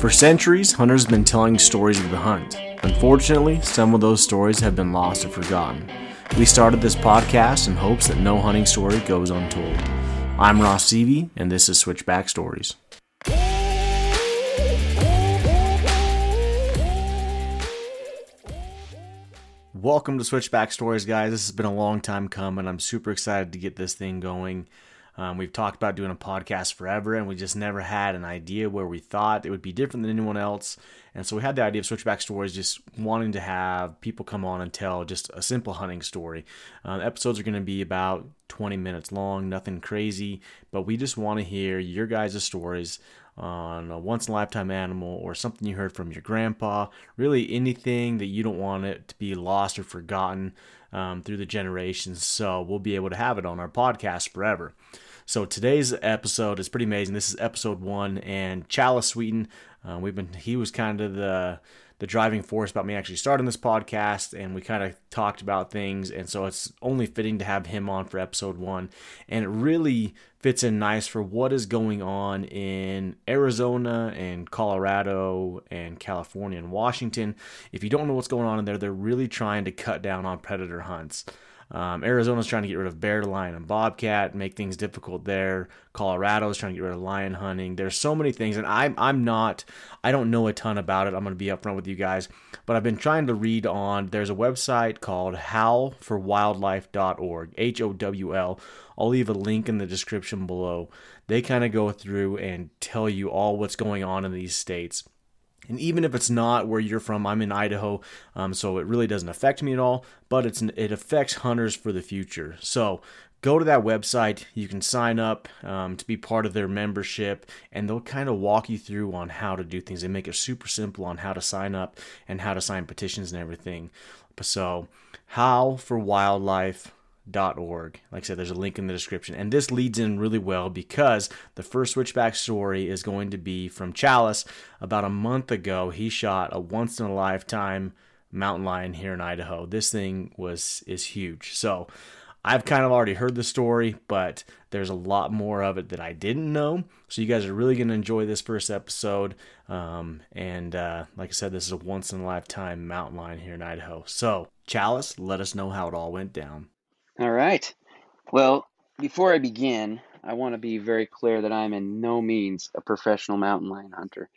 For centuries, hunters have been telling stories of the hunt. Unfortunately, some of those stories have been lost or forgotten. We started this podcast in hopes that no hunting story goes untold. I'm Ross Seavey, and this is Switchback Stories. Welcome to Switchback Stories, guys. This has been a long time coming. I'm super excited to get this thing going. Um, we've talked about doing a podcast forever, and we just never had an idea where we thought it would be different than anyone else. And so we had the idea of Switchback Stories, just wanting to have people come on and tell just a simple hunting story. Uh, episodes are going to be about 20 minutes long, nothing crazy, but we just want to hear your guys' stories on a once in a lifetime animal or something you heard from your grandpa. Really, anything that you don't want it to be lost or forgotten um, through the generations. So we'll be able to have it on our podcast forever. So today's episode is pretty amazing. This is episode one, and Challis Sweeten, uh, we've been he was kind of the the driving force about me actually starting this podcast, and we kind of talked about things, and so it's only fitting to have him on for episode one, and it really fits in nice for what is going on in Arizona and Colorado and California and Washington. If you don't know what's going on in there, they're really trying to cut down on predator hunts. Um, Arizona's trying to get rid of bear, lion, and bobcat, make things difficult there. Colorado's trying to get rid of lion hunting. There's so many things, and I'm I'm not I don't know a ton about it. I'm going to be upfront with you guys, but I've been trying to read on. There's a website called howlforwildlife.org. H O W L. I'll leave a link in the description below. They kind of go through and tell you all what's going on in these states. And even if it's not where you're from, I'm in Idaho, um, so it really doesn't affect me at all. But it's it affects hunters for the future. So go to that website. You can sign up um, to be part of their membership, and they'll kind of walk you through on how to do things. They make it super simple on how to sign up and how to sign petitions and everything. So, Howl for Wildlife Like I said, there's a link in the description. And this leads in really well because the first switchback story is going to be from Challis. About a month ago, he shot a once in a lifetime mountain lion here in Idaho. This thing was is huge. So I've kind of already heard the story, but there's a lot more of it that I didn't know. So you guys are really going to enjoy this first episode. Um, and uh, like I said, this is a once in a lifetime mountain lion here in Idaho. So Challis, let us know how it all went down. All right. Well, before I begin, I want to be very clear that I'm in no means a professional mountain lion hunter.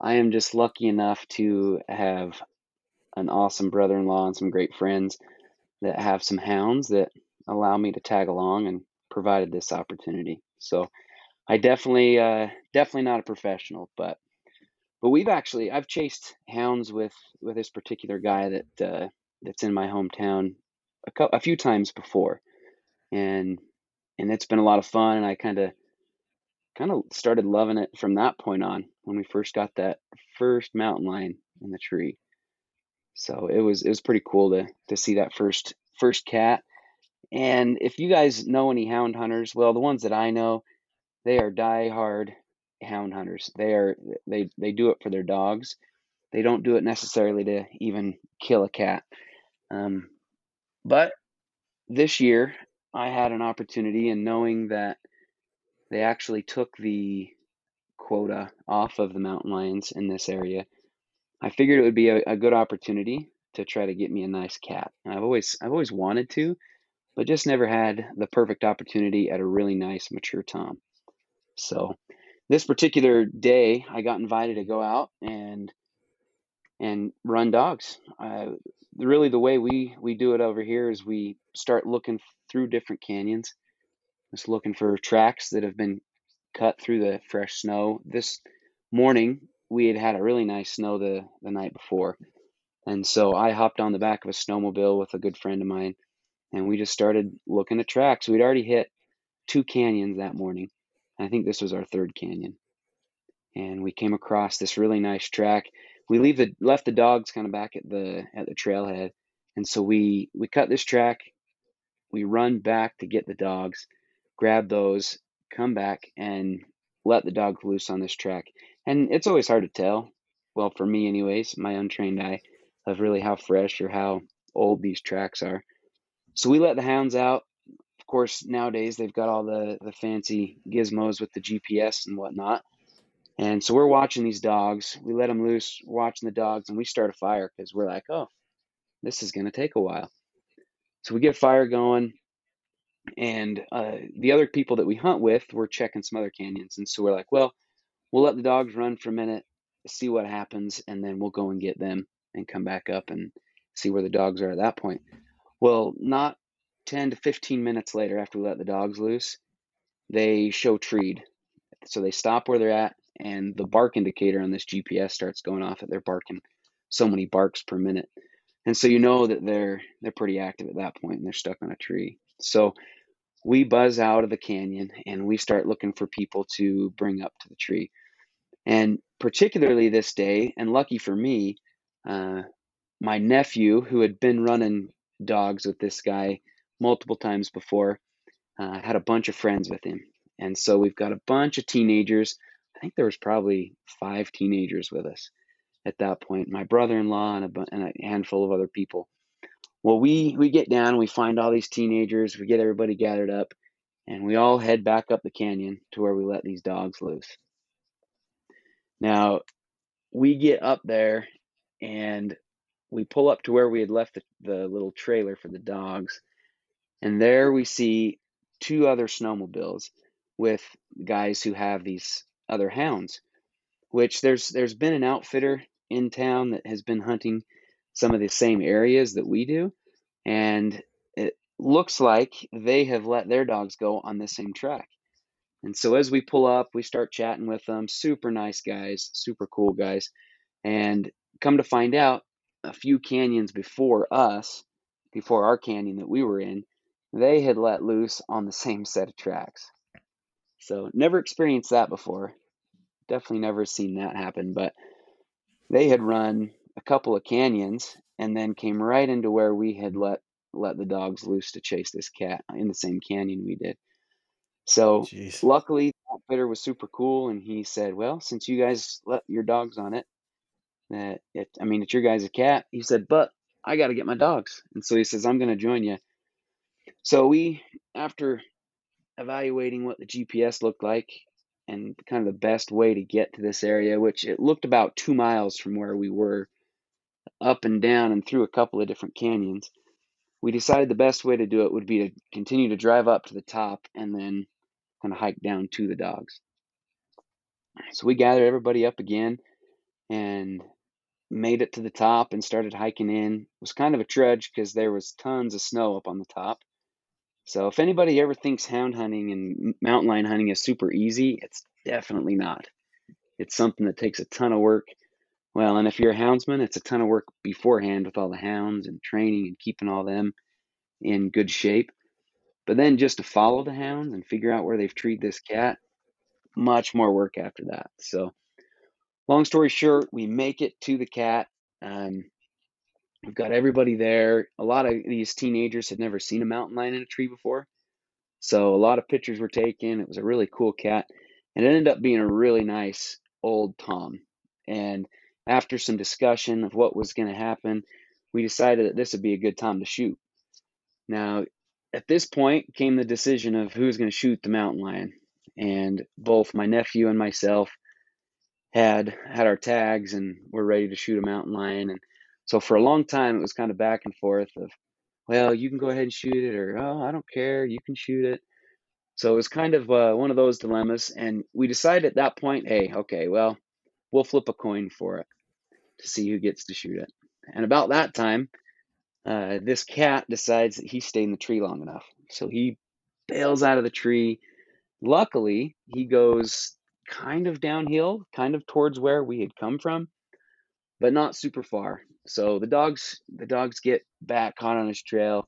I am just lucky enough to have an awesome brother in law and some great friends that have some hounds that allow me to tag along and provided this opportunity. So I definitely, uh, definitely not a professional, but but we've actually I've chased hounds with with this particular guy that uh, that's in my hometown a, co- a few times before, and and it's been a lot of fun. And I kind of kind of started loving it from that point on when we first got that first mountain lion in the tree. So it was it was pretty cool to to see that first first cat. And if you guys know any hound hunters, well, the ones that I know, they are die-hard hound hunters. They are they they do it for their dogs. They don't do it necessarily to even kill a cat. Um, but this year, I had an opportunity, and knowing that they actually took the quota off of the mountain lions in this area, I figured it would be a, a good opportunity to try to get me a nice cat. And I've always I've always wanted to, but just never had the perfect opportunity at a really nice mature tom. So this particular day, I got invited to go out and and run dogs. Uh, really, the way we we do it over here is we start looking through different canyons, just looking for tracks that have been cut through the fresh snow. This morning, we had had a really nice snow the the night before, and so I hopped on the back of a snowmobile with a good friend of mine, and we just started looking at tracks. We'd already hit two canyons that morning. I think this was our third canyon. And we came across this really nice track we leave the left the dogs kind of back at the at the trailhead, and so we we cut this track. We run back to get the dogs, grab those, come back, and let the dogs loose on this track. And it's always hard to tell. Well, for me, anyways, my untrained eye, of really how fresh or how old these tracks are. So we let the hounds out. Of course, nowadays they've got all the the fancy gizmos with the GPS and whatnot. And so we're watching these dogs. We let them loose, watching the dogs, and we start a fire because we're like, oh, this is going to take a while. So we get fire going, and uh, the other people that we hunt with, we're checking some other canyons. And so we're like, well, we'll let the dogs run for a minute, see what happens, and then we'll go and get them and come back up and see where the dogs are at that point. Well, not 10 to 15 minutes later, after we let the dogs loose, they show treed. So they stop where they're at, and the bark indicator on this GPS starts going off that they're barking so many barks per minute. And so you know that they're they're pretty active at that point and they're stuck on a tree. So we buzz out of the canyon and we start looking for people to bring up to the tree. And particularly this day, and lucky for me, uh, my nephew, who had been running dogs with this guy multiple times before, uh, had a bunch of friends with him. And so we've got a bunch of teenagers. I think there was probably five teenagers with us at that point. My brother-in-law and a, and a handful of other people. Well, we we get down, we find all these teenagers, we get everybody gathered up, and we all head back up the canyon to where we let these dogs loose. Now, we get up there and we pull up to where we had left the, the little trailer for the dogs, and there we see two other snowmobiles with guys who have these other hounds. Which there's there's been an outfitter in town that has been hunting some of the same areas that we do, and it looks like they have let their dogs go on the same track. And so as we pull up, we start chatting with them. Super nice guys, super cool guys. And come to find out, a few canyons before us, before our canyon that we were in, they had let loose on the same set of tracks. So never experienced that before. Definitely never seen that happen, but they had run a couple of canyons and then came right into where we had let let the dogs loose to chase this cat in the same canyon we did. So Jeez. luckily, that fitter was super cool, and he said, "Well, since you guys let your dogs on it, that it, I mean, it's your guys' cat." He said, "But I got to get my dogs," and so he says, "I'm going to join you." So we, after evaluating what the GPS looked like and kind of the best way to get to this area, which it looked about two miles from where we were, up and down and through a couple of different canyons. We decided the best way to do it would be to continue to drive up to the top and then kind of hike down to the dogs. So we gathered everybody up again and made it to the top and started hiking in. It was kind of a trudge because there was tons of snow up on the top. So if anybody ever thinks hound hunting and mountain lion hunting is super easy, it's definitely not. It's something that takes a ton of work. Well, and if you're a houndsman, it's a ton of work beforehand with all the hounds and training and keeping all them in good shape. But then just to follow the hounds and figure out where they've treed this cat, much more work after that. So, long story short, we make it to the cat. Um, we've got everybody there. A lot of these teenagers had never seen a mountain lion in a tree before. So, a lot of pictures were taken. It was a really cool cat. And it ended up being a really nice old Tom. And after some discussion of what was going to happen, we decided that this would be a good time to shoot. Now, at this point came the decision of who's going to shoot the mountain lion, and both my nephew and myself had had our tags and were ready to shoot a mountain lion. And so for a long time, it was kind of back and forth of, well, you can go ahead and shoot it, or oh, I don't care, you can shoot it. So it was kind of uh, one of those dilemmas, and we decided at that point, hey, okay, well, we'll flip a coin for it to see who gets to shoot it. And about that time, uh, this cat decides that he stayed in the tree long enough. So he bails out of the tree. Luckily, he goes kind of downhill, kind of towards where we had come from, but not super far. So the dogs the dogs get back caught on his trail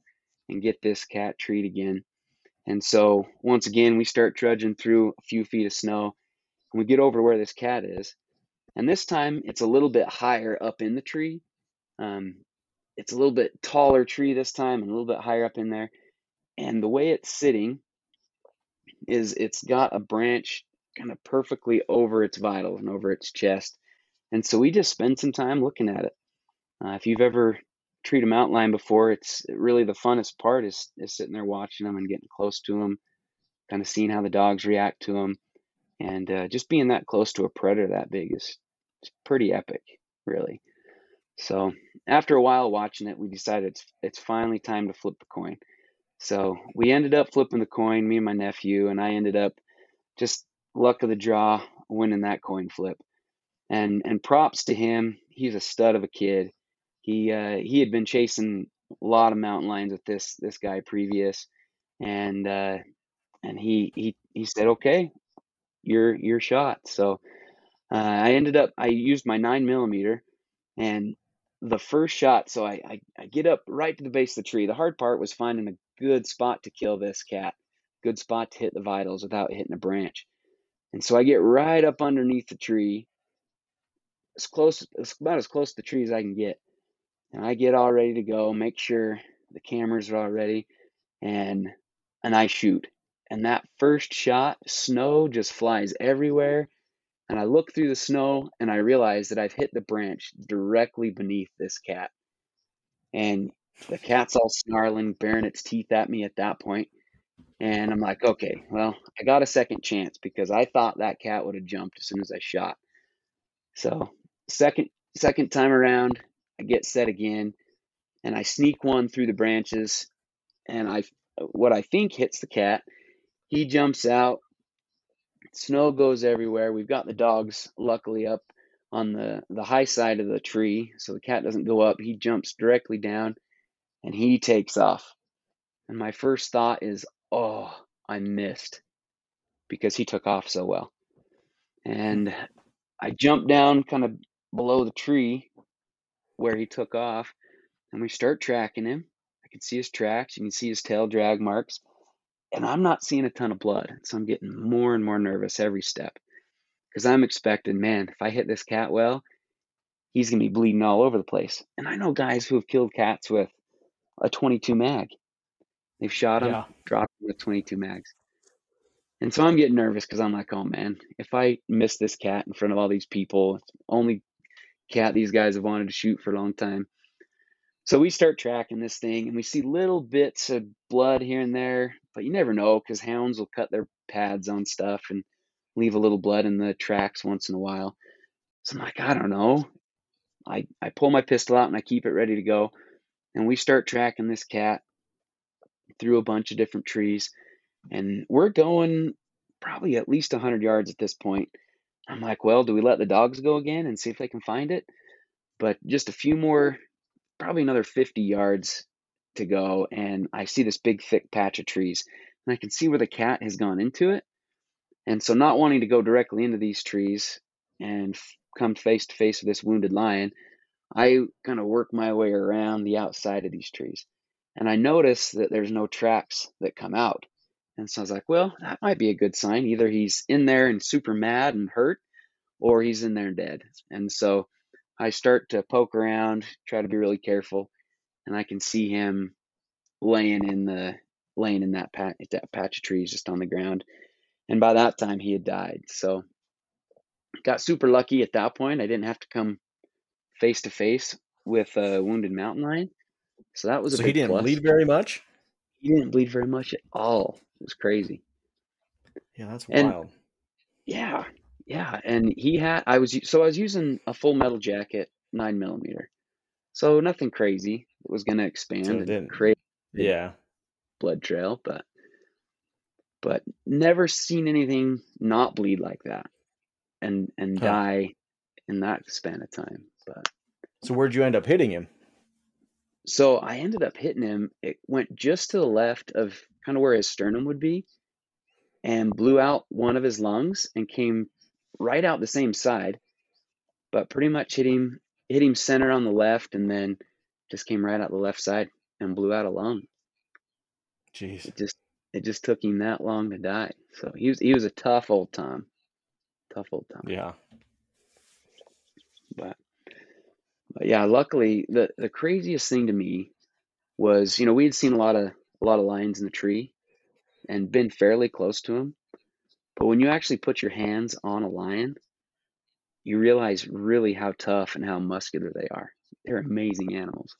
and get this cat treat again. And so once again we start trudging through a few feet of snow and we get over where this cat is. And this time it's a little bit higher up in the tree. Um, it's a little bit taller tree this time and a little bit higher up in there. And the way it's sitting is it's got a branch kind of perfectly over its vital and over its chest. And so we just spend some time looking at it. Uh, if you've ever a mountain lion before, it's really the funnest part is, is sitting there watching them and getting close to them, kind of seeing how the dogs react to them. And uh, just being that close to a predator that big is, is pretty epic, really. So after a while watching it, we decided it's it's finally time to flip the coin. So we ended up flipping the coin, me and my nephew, and I ended up just luck of the draw winning that coin flip. And and props to him, he's a stud of a kid. He uh, he had been chasing a lot of mountain lions with this this guy previous, and uh, and he he he said, okay, you're you're shot. So uh, I ended up I used my nine millimeter, and the first shot. So I, I I get up right to the base of the tree. The hard part was finding a good spot to kill this cat, good spot to hit the vitals without hitting a branch. And so I get right up underneath the tree, as close, as about as close to the tree as I can get. And I get all ready to go, make sure the cameras are all ready, and and I shoot. And that first shot, snow just flies everywhere. And I look through the snow and I realize that I've hit the branch directly beneath this cat. And the cat's all snarling, baring its teeth at me at that point. And I'm like, okay, well, I got a second chance because I thought that cat would have jumped as soon as I shot. So second second time around, I get set again, and I sneak one through the branches, and I what I think hits the cat. He jumps out. Snow goes everywhere. We've got the dogs luckily up on the the high side of the tree, so the cat doesn't go up. He jumps directly down, and he takes off. And my first thought is, oh, I missed because he took off so well. And I jumped down kind of below the tree where he took off, and we start tracking him. I can see his tracks, you can see his tail drag marks, and I'm not seeing a ton of blood. So I'm getting more and more nervous every step because I'm expecting, man, if I hit this cat well, he's going to be bleeding all over the place. And I know guys who have killed cats with a 22 mag. They've shot him, yeah. dropped him with 22 mags. And so I'm getting nervous because I'm like, oh man, if I miss this cat in front of all these people, it's only cat these guys have wanted to shoot for a long time. So we start tracking this thing and we see little bits of blood here and there, but you never know because hounds will cut their pads on stuff and leave a little blood in the tracks once in a while. So I'm like, I don't know. I, I pull my pistol out and I keep it ready to go. And we start tracking this cat through a bunch of different trees. And we're going probably at least 100 yards at this point. I'm like, well, do we let the dogs go again and see if they can find it? But just a few more, probably another 50 yards to go. And I see this big, thick patch of trees. And I can see where the cat has gone into it. And so, not wanting to go directly into these trees and come face to face with this wounded lion, I kind of work my way around the outside of these trees. And I notice that there's no tracks that come out. And so I was like, well, that might be a good sign. Either he's in there and super mad and hurt, or he's in there dead. And so I start to poke around, try to be really careful, and I can see him laying in the laying in that patch, that patch of trees just on the ground. And by that time, he had died. So got super lucky at that point. I didn't have to come face to face with a wounded mountain lion. So that was a so he didn't plus. bleed very much. He didn't bleed very much at all. It was crazy. Yeah, that's and, wild. Yeah, yeah, and he had. I was so I was using a full metal jacket, nine millimeter, so nothing crazy. It was going to expand so and create. Yeah. Blood trail, but but never seen anything not bleed like that, and and huh. die in that span of time. But so where'd you end up hitting him? So I ended up hitting him. It went just to the left of kind of where his sternum would be and blew out one of his lungs and came right out the same side, but pretty much hit him hit him center on the left and then just came right out the left side and blew out a lung. Jeez. It just it just took him that long to die. So he was he was a tough old Tom. Tough old Tom. Yeah. But yeah, luckily the the craziest thing to me was, you know, we had seen a lot of a lot of lions in the tree and been fairly close to them. But when you actually put your hands on a lion, you realize really how tough and how muscular they are. They're amazing animals.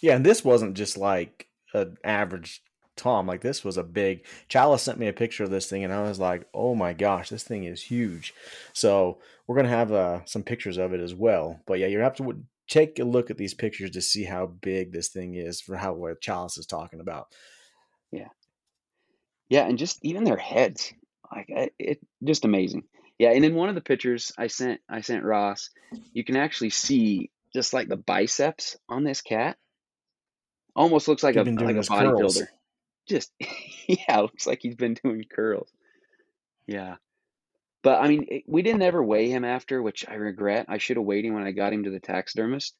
Yeah, and this wasn't just like an average Tom. Like this was a big. Challis sent me a picture of this thing, and I was like, "Oh my gosh, this thing is huge." So we're gonna have uh, some pictures of it as well. But yeah, you have to take a look at these pictures to see how big this thing is for how what Challis is talking about. Yeah, yeah, and just even their heads, like it, just amazing. Yeah, and in one of the pictures I sent, I sent Ross, you can actually see just like the biceps on this cat. Almost looks like a like a bodybuilder. Just yeah, looks like he's been doing curls. Yeah. But I mean, it, we didn't ever weigh him after, which I regret. I should have weighed him when I got him to the taxidermist.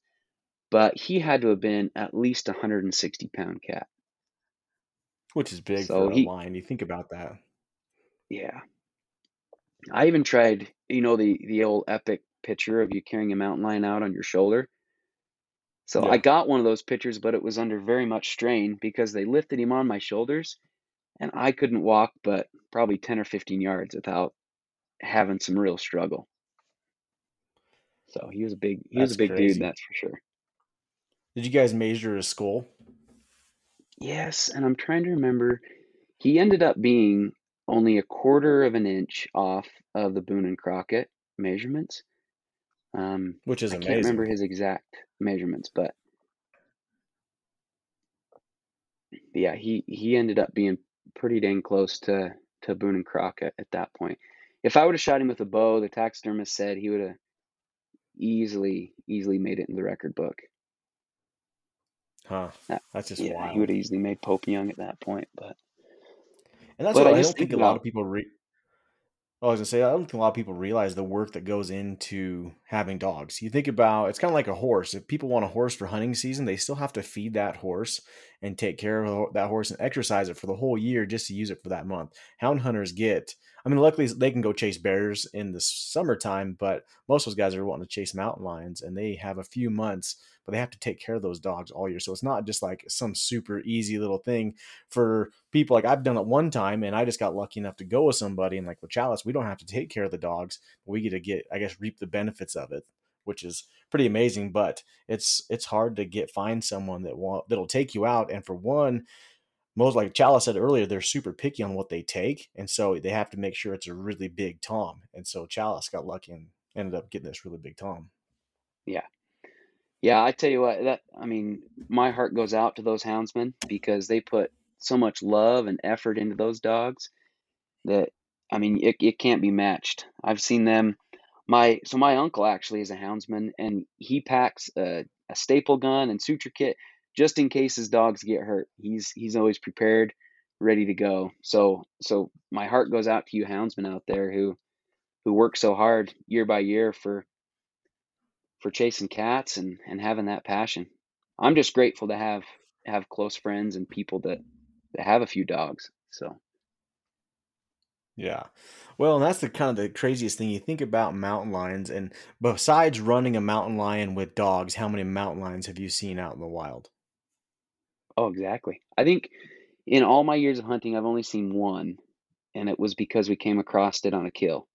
But he had to have been at least a 160 pound cat. Which is big so for he, a lion. You think about that. Yeah. I even tried, you know, the the old epic picture of you carrying a mountain lion out on your shoulder. So yeah. I got one of those pictures, but it was under very much strain because they lifted him on my shoulders and I couldn't walk but probably 10 or 15 yards without having some real struggle. So he was a big he that's was a big crazy. dude, that's for sure. Did you guys measure his skull? Yes, and I'm trying to remember. He ended up being only a quarter of an inch off of the Boone and Crockett measurements. Um, Which is I amazing. can't remember his exact measurements, but yeah, he he ended up being pretty dang close to to Boone and Crockett at that point. If I would have shot him with a bow, the taxidermist said he would have easily easily made it in the record book. Huh. That's just yeah. Wild. He would have easily made Pope Young at that point, but and that's but what I, I don't think a lot of people re- I was gonna say I don't think a lot of people realize the work that goes into having dogs. You think about it's kind of like a horse. If people want a horse for hunting season, they still have to feed that horse and take care of that horse and exercise it for the whole year just to use it for that month. Hound hunters get I mean, luckily they can go chase bears in the summertime, but most of those guys are wanting to chase mountain lions, and they have a few months, but they have to take care of those dogs all year. So it's not just like some super easy little thing for people. Like I've done it one time, and I just got lucky enough to go with somebody, and like with Challis, we don't have to take care of the dogs, we get to get, I guess, reap the benefits of it which is pretty amazing. But it's it's hard to get find someone that want that'll take you out. And for one, most like Challis said earlier, they're super picky on what they take, and so they have to make sure it's a really big tom. And so Challis got lucky and ended up getting this really big tom. Yeah, yeah. I tell you what, that I mean, my heart goes out to those houndsmen because they put so much love and effort into those dogs that I mean, it it can't be matched. I've seen them. My so my uncle actually is a houndsman, and he packs a, a staple gun and suture kit just in case his dogs get hurt. He's he's always prepared, ready to go. So so my heart goes out to you houndsmen out there who who work so hard year by year for for chasing cats and and having that passion. I'm just grateful to have have close friends and people that that have a few dogs. So yeah. Well, and that's the kind of the craziest thing. You think about mountain lions, and besides running a mountain lion with dogs, how many mountain lions have you seen out in the wild? Oh, exactly. I think in all my years of hunting, I've only seen one, and it was because we came across it on a kill.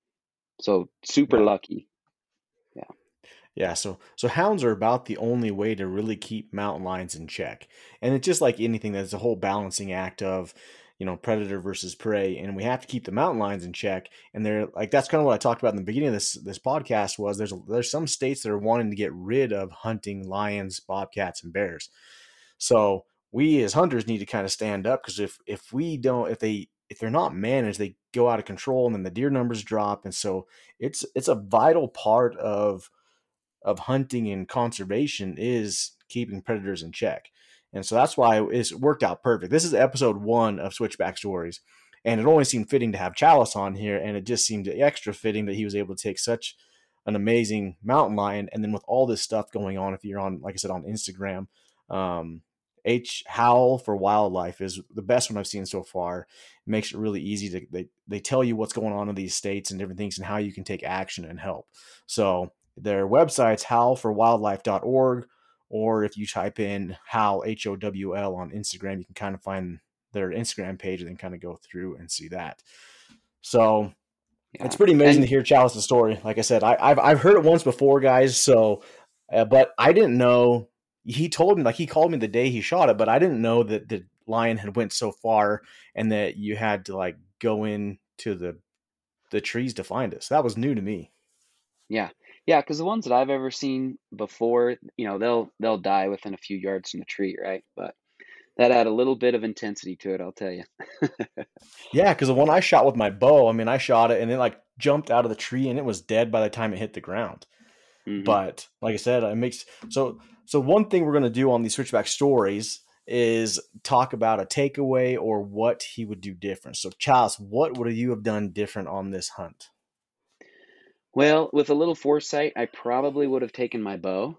So super lucky. Yeah. So so hounds are about the only way to really keep mountain lions in check. And it's just like anything that's a whole balancing act of, you know, predator versus prey, and we have to keep the mountain lions in check. And they're like that's kind of what I talked about in the beginning of this this podcast was there's there's some states that are wanting to get rid of hunting lions, bobcats, and bears. So we as hunters need to kind of stand up because if if we don't if they if they're not managed they go out of control and then the deer numbers drop and so it's it's a vital part of of hunting and conservation is keeping predators in check and so that's why it's worked out perfect this is episode one of switchback stories and it only seemed fitting to have Challis on here and it just seemed extra fitting that he was able to take such an amazing mountain lion and then with all this stuff going on if you're on like i said on instagram um, H Howl for Wildlife is the best one I've seen so far. It makes it really easy to they they tell you what's going on in these states and different things and how you can take action and help. So their website's howlforwildlife.org or if you type in Howl H O W L on Instagram, you can kind of find their Instagram page and then kind of go through and see that. So yeah. it's pretty amazing and, to hear Challis's story. Like I said, I, have I've heard it once before, guys. So, uh, but I didn't know he told me like he called me the day he shot it, but I didn't know that the lion had went so far and that you had to like go in to the the trees to find us. That was new to me. Yeah. Yeah, because the ones that I've ever seen before, you know, they'll they'll die within a few yards from the tree, right? But that had a little bit of intensity to it, I'll tell you. yeah, because the one I shot with my bow, I mean, I shot it and it like jumped out of the tree and it was dead by the time it hit the ground. Mm-hmm. But like I said, it makes so so one thing we're gonna do on these switchback stories is talk about a takeaway or what he would do different. So Charles, what would you have done different on this hunt? Well, with a little foresight, I probably would have taken my bow.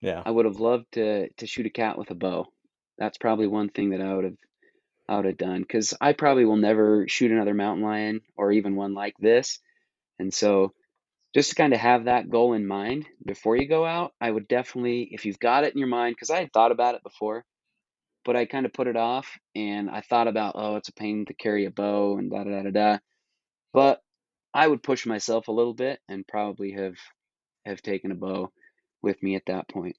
Yeah. I would have loved to to shoot a cat with a bow. That's probably one thing that I would have I would have done because I probably will never shoot another mountain lion or even one like this. And so just to kind of have that goal in mind before you go out, I would definitely, if you've got it in your mind, because I had thought about it before, but I kind of put it off and I thought about, oh, it's a pain to carry a bow and da da da da. But I would push myself a little bit and probably have have taken a bow with me at that point.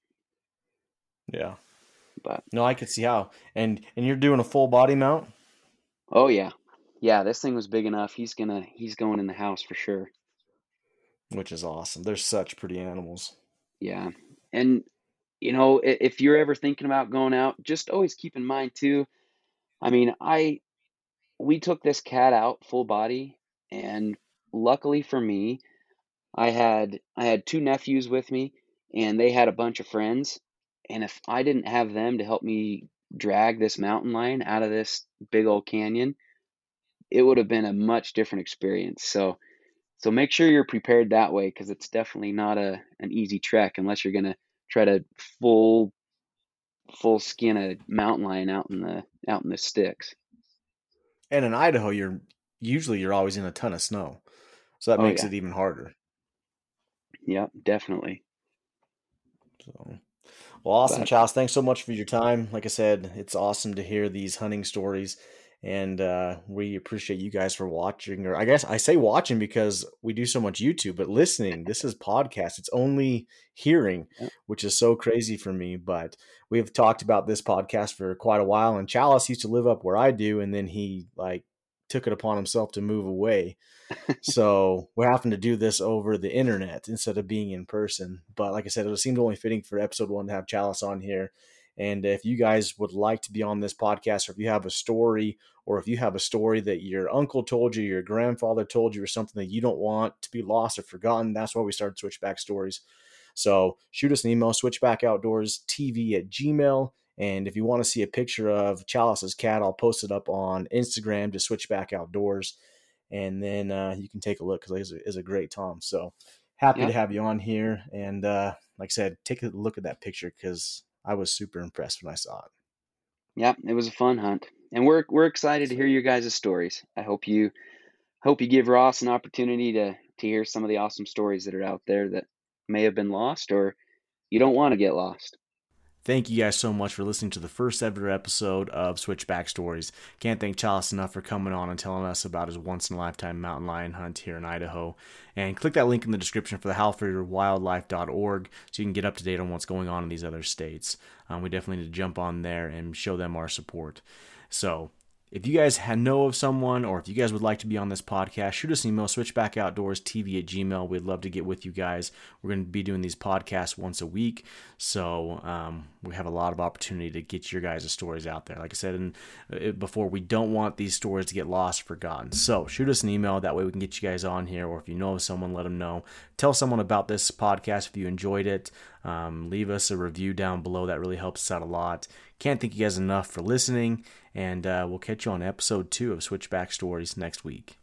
Yeah. But no, I could see how. And and you're doing a full body mount? Oh yeah. Yeah, this thing was big enough. He's gonna he's going in the house for sure. Which is awesome. They're such pretty animals. Yeah. And you know, if you're ever thinking about going out, just always keep in mind too. I mean, I we took this cat out full body and luckily for me, I had I had two nephews with me and they had a bunch of friends and if I didn't have them to help me drag this mountain lion out of this big old canyon, it would have been a much different experience. So so make sure you're prepared that way because it's definitely not a an easy trek unless you're gonna try to full full skin a mountain lion out in the out in the sticks. And in Idaho, you're usually you're always in a ton of snow. So that oh, makes yeah. it even harder. Yep, definitely. So, well, awesome, but, Charles. Thanks so much for your time. Like I said, it's awesome to hear these hunting stories, and uh, we appreciate you guys for watching. Or I guess I say watching because we do so much YouTube, but listening. this is podcast. It's only hearing, which is so crazy for me. But we've talked about this podcast for quite a while, and Challis used to live up where I do, and then he like took it upon himself to move away. so we're having to do this over the internet instead of being in person. But like I said, it seemed only fitting for episode one to have Challis on here. And if you guys would like to be on this podcast, or if you have a story, or if you have a story that your uncle told you, your grandfather told you, or something that you don't want to be lost or forgotten, that's why we started Switchback Stories. So shoot us an email, switchbackoutdoorstv at gmail. And if you want to see a picture of Challis's cat, I'll post it up on Instagram to Switchback Outdoors. And then uh, you can take a look because it's, a great Tom. So happy to have you on here. And uh, like I said, take a look at that picture because I was super impressed when I saw it. Yeah, it was a fun hunt. And we're we're excited to hear your guys' stories. I hope you hope you give Ross an opportunity to to hear some of the awesome stories that are out there that may have been lost or you don't want to get lost. Thank you guys so much for listening to the first ever episode of Switchback Stories. Can't thank Challis enough for coming on and telling us about his once in a lifetime mountain lion hunt here in Idaho. And click that link in the description for the howlforyourwildlife.org so you can get up to date on what's going on in these other states. Um, we definitely need to jump on there and show them our support. So, if you guys know of someone or if you guys would like to be on this podcast, shoot us an email, switchbackoutdoorstv at gmail. We'd love to get with you guys. We're going to be doing these podcasts once a week. So um, we have a lot of opportunity to get your guys' stories out there. Like I said in, uh, before, we don't want these stories to get lost, forgotten. So shoot us an email. That way we can get you guys on here. Or if you know of someone, let them know. Tell someone about this podcast if you enjoyed it. Um, leave us a review down below. That really helps us out a lot. Can't thank you guys enough for listening, and uh, we'll catch you on episode two of Switchback Stories next week.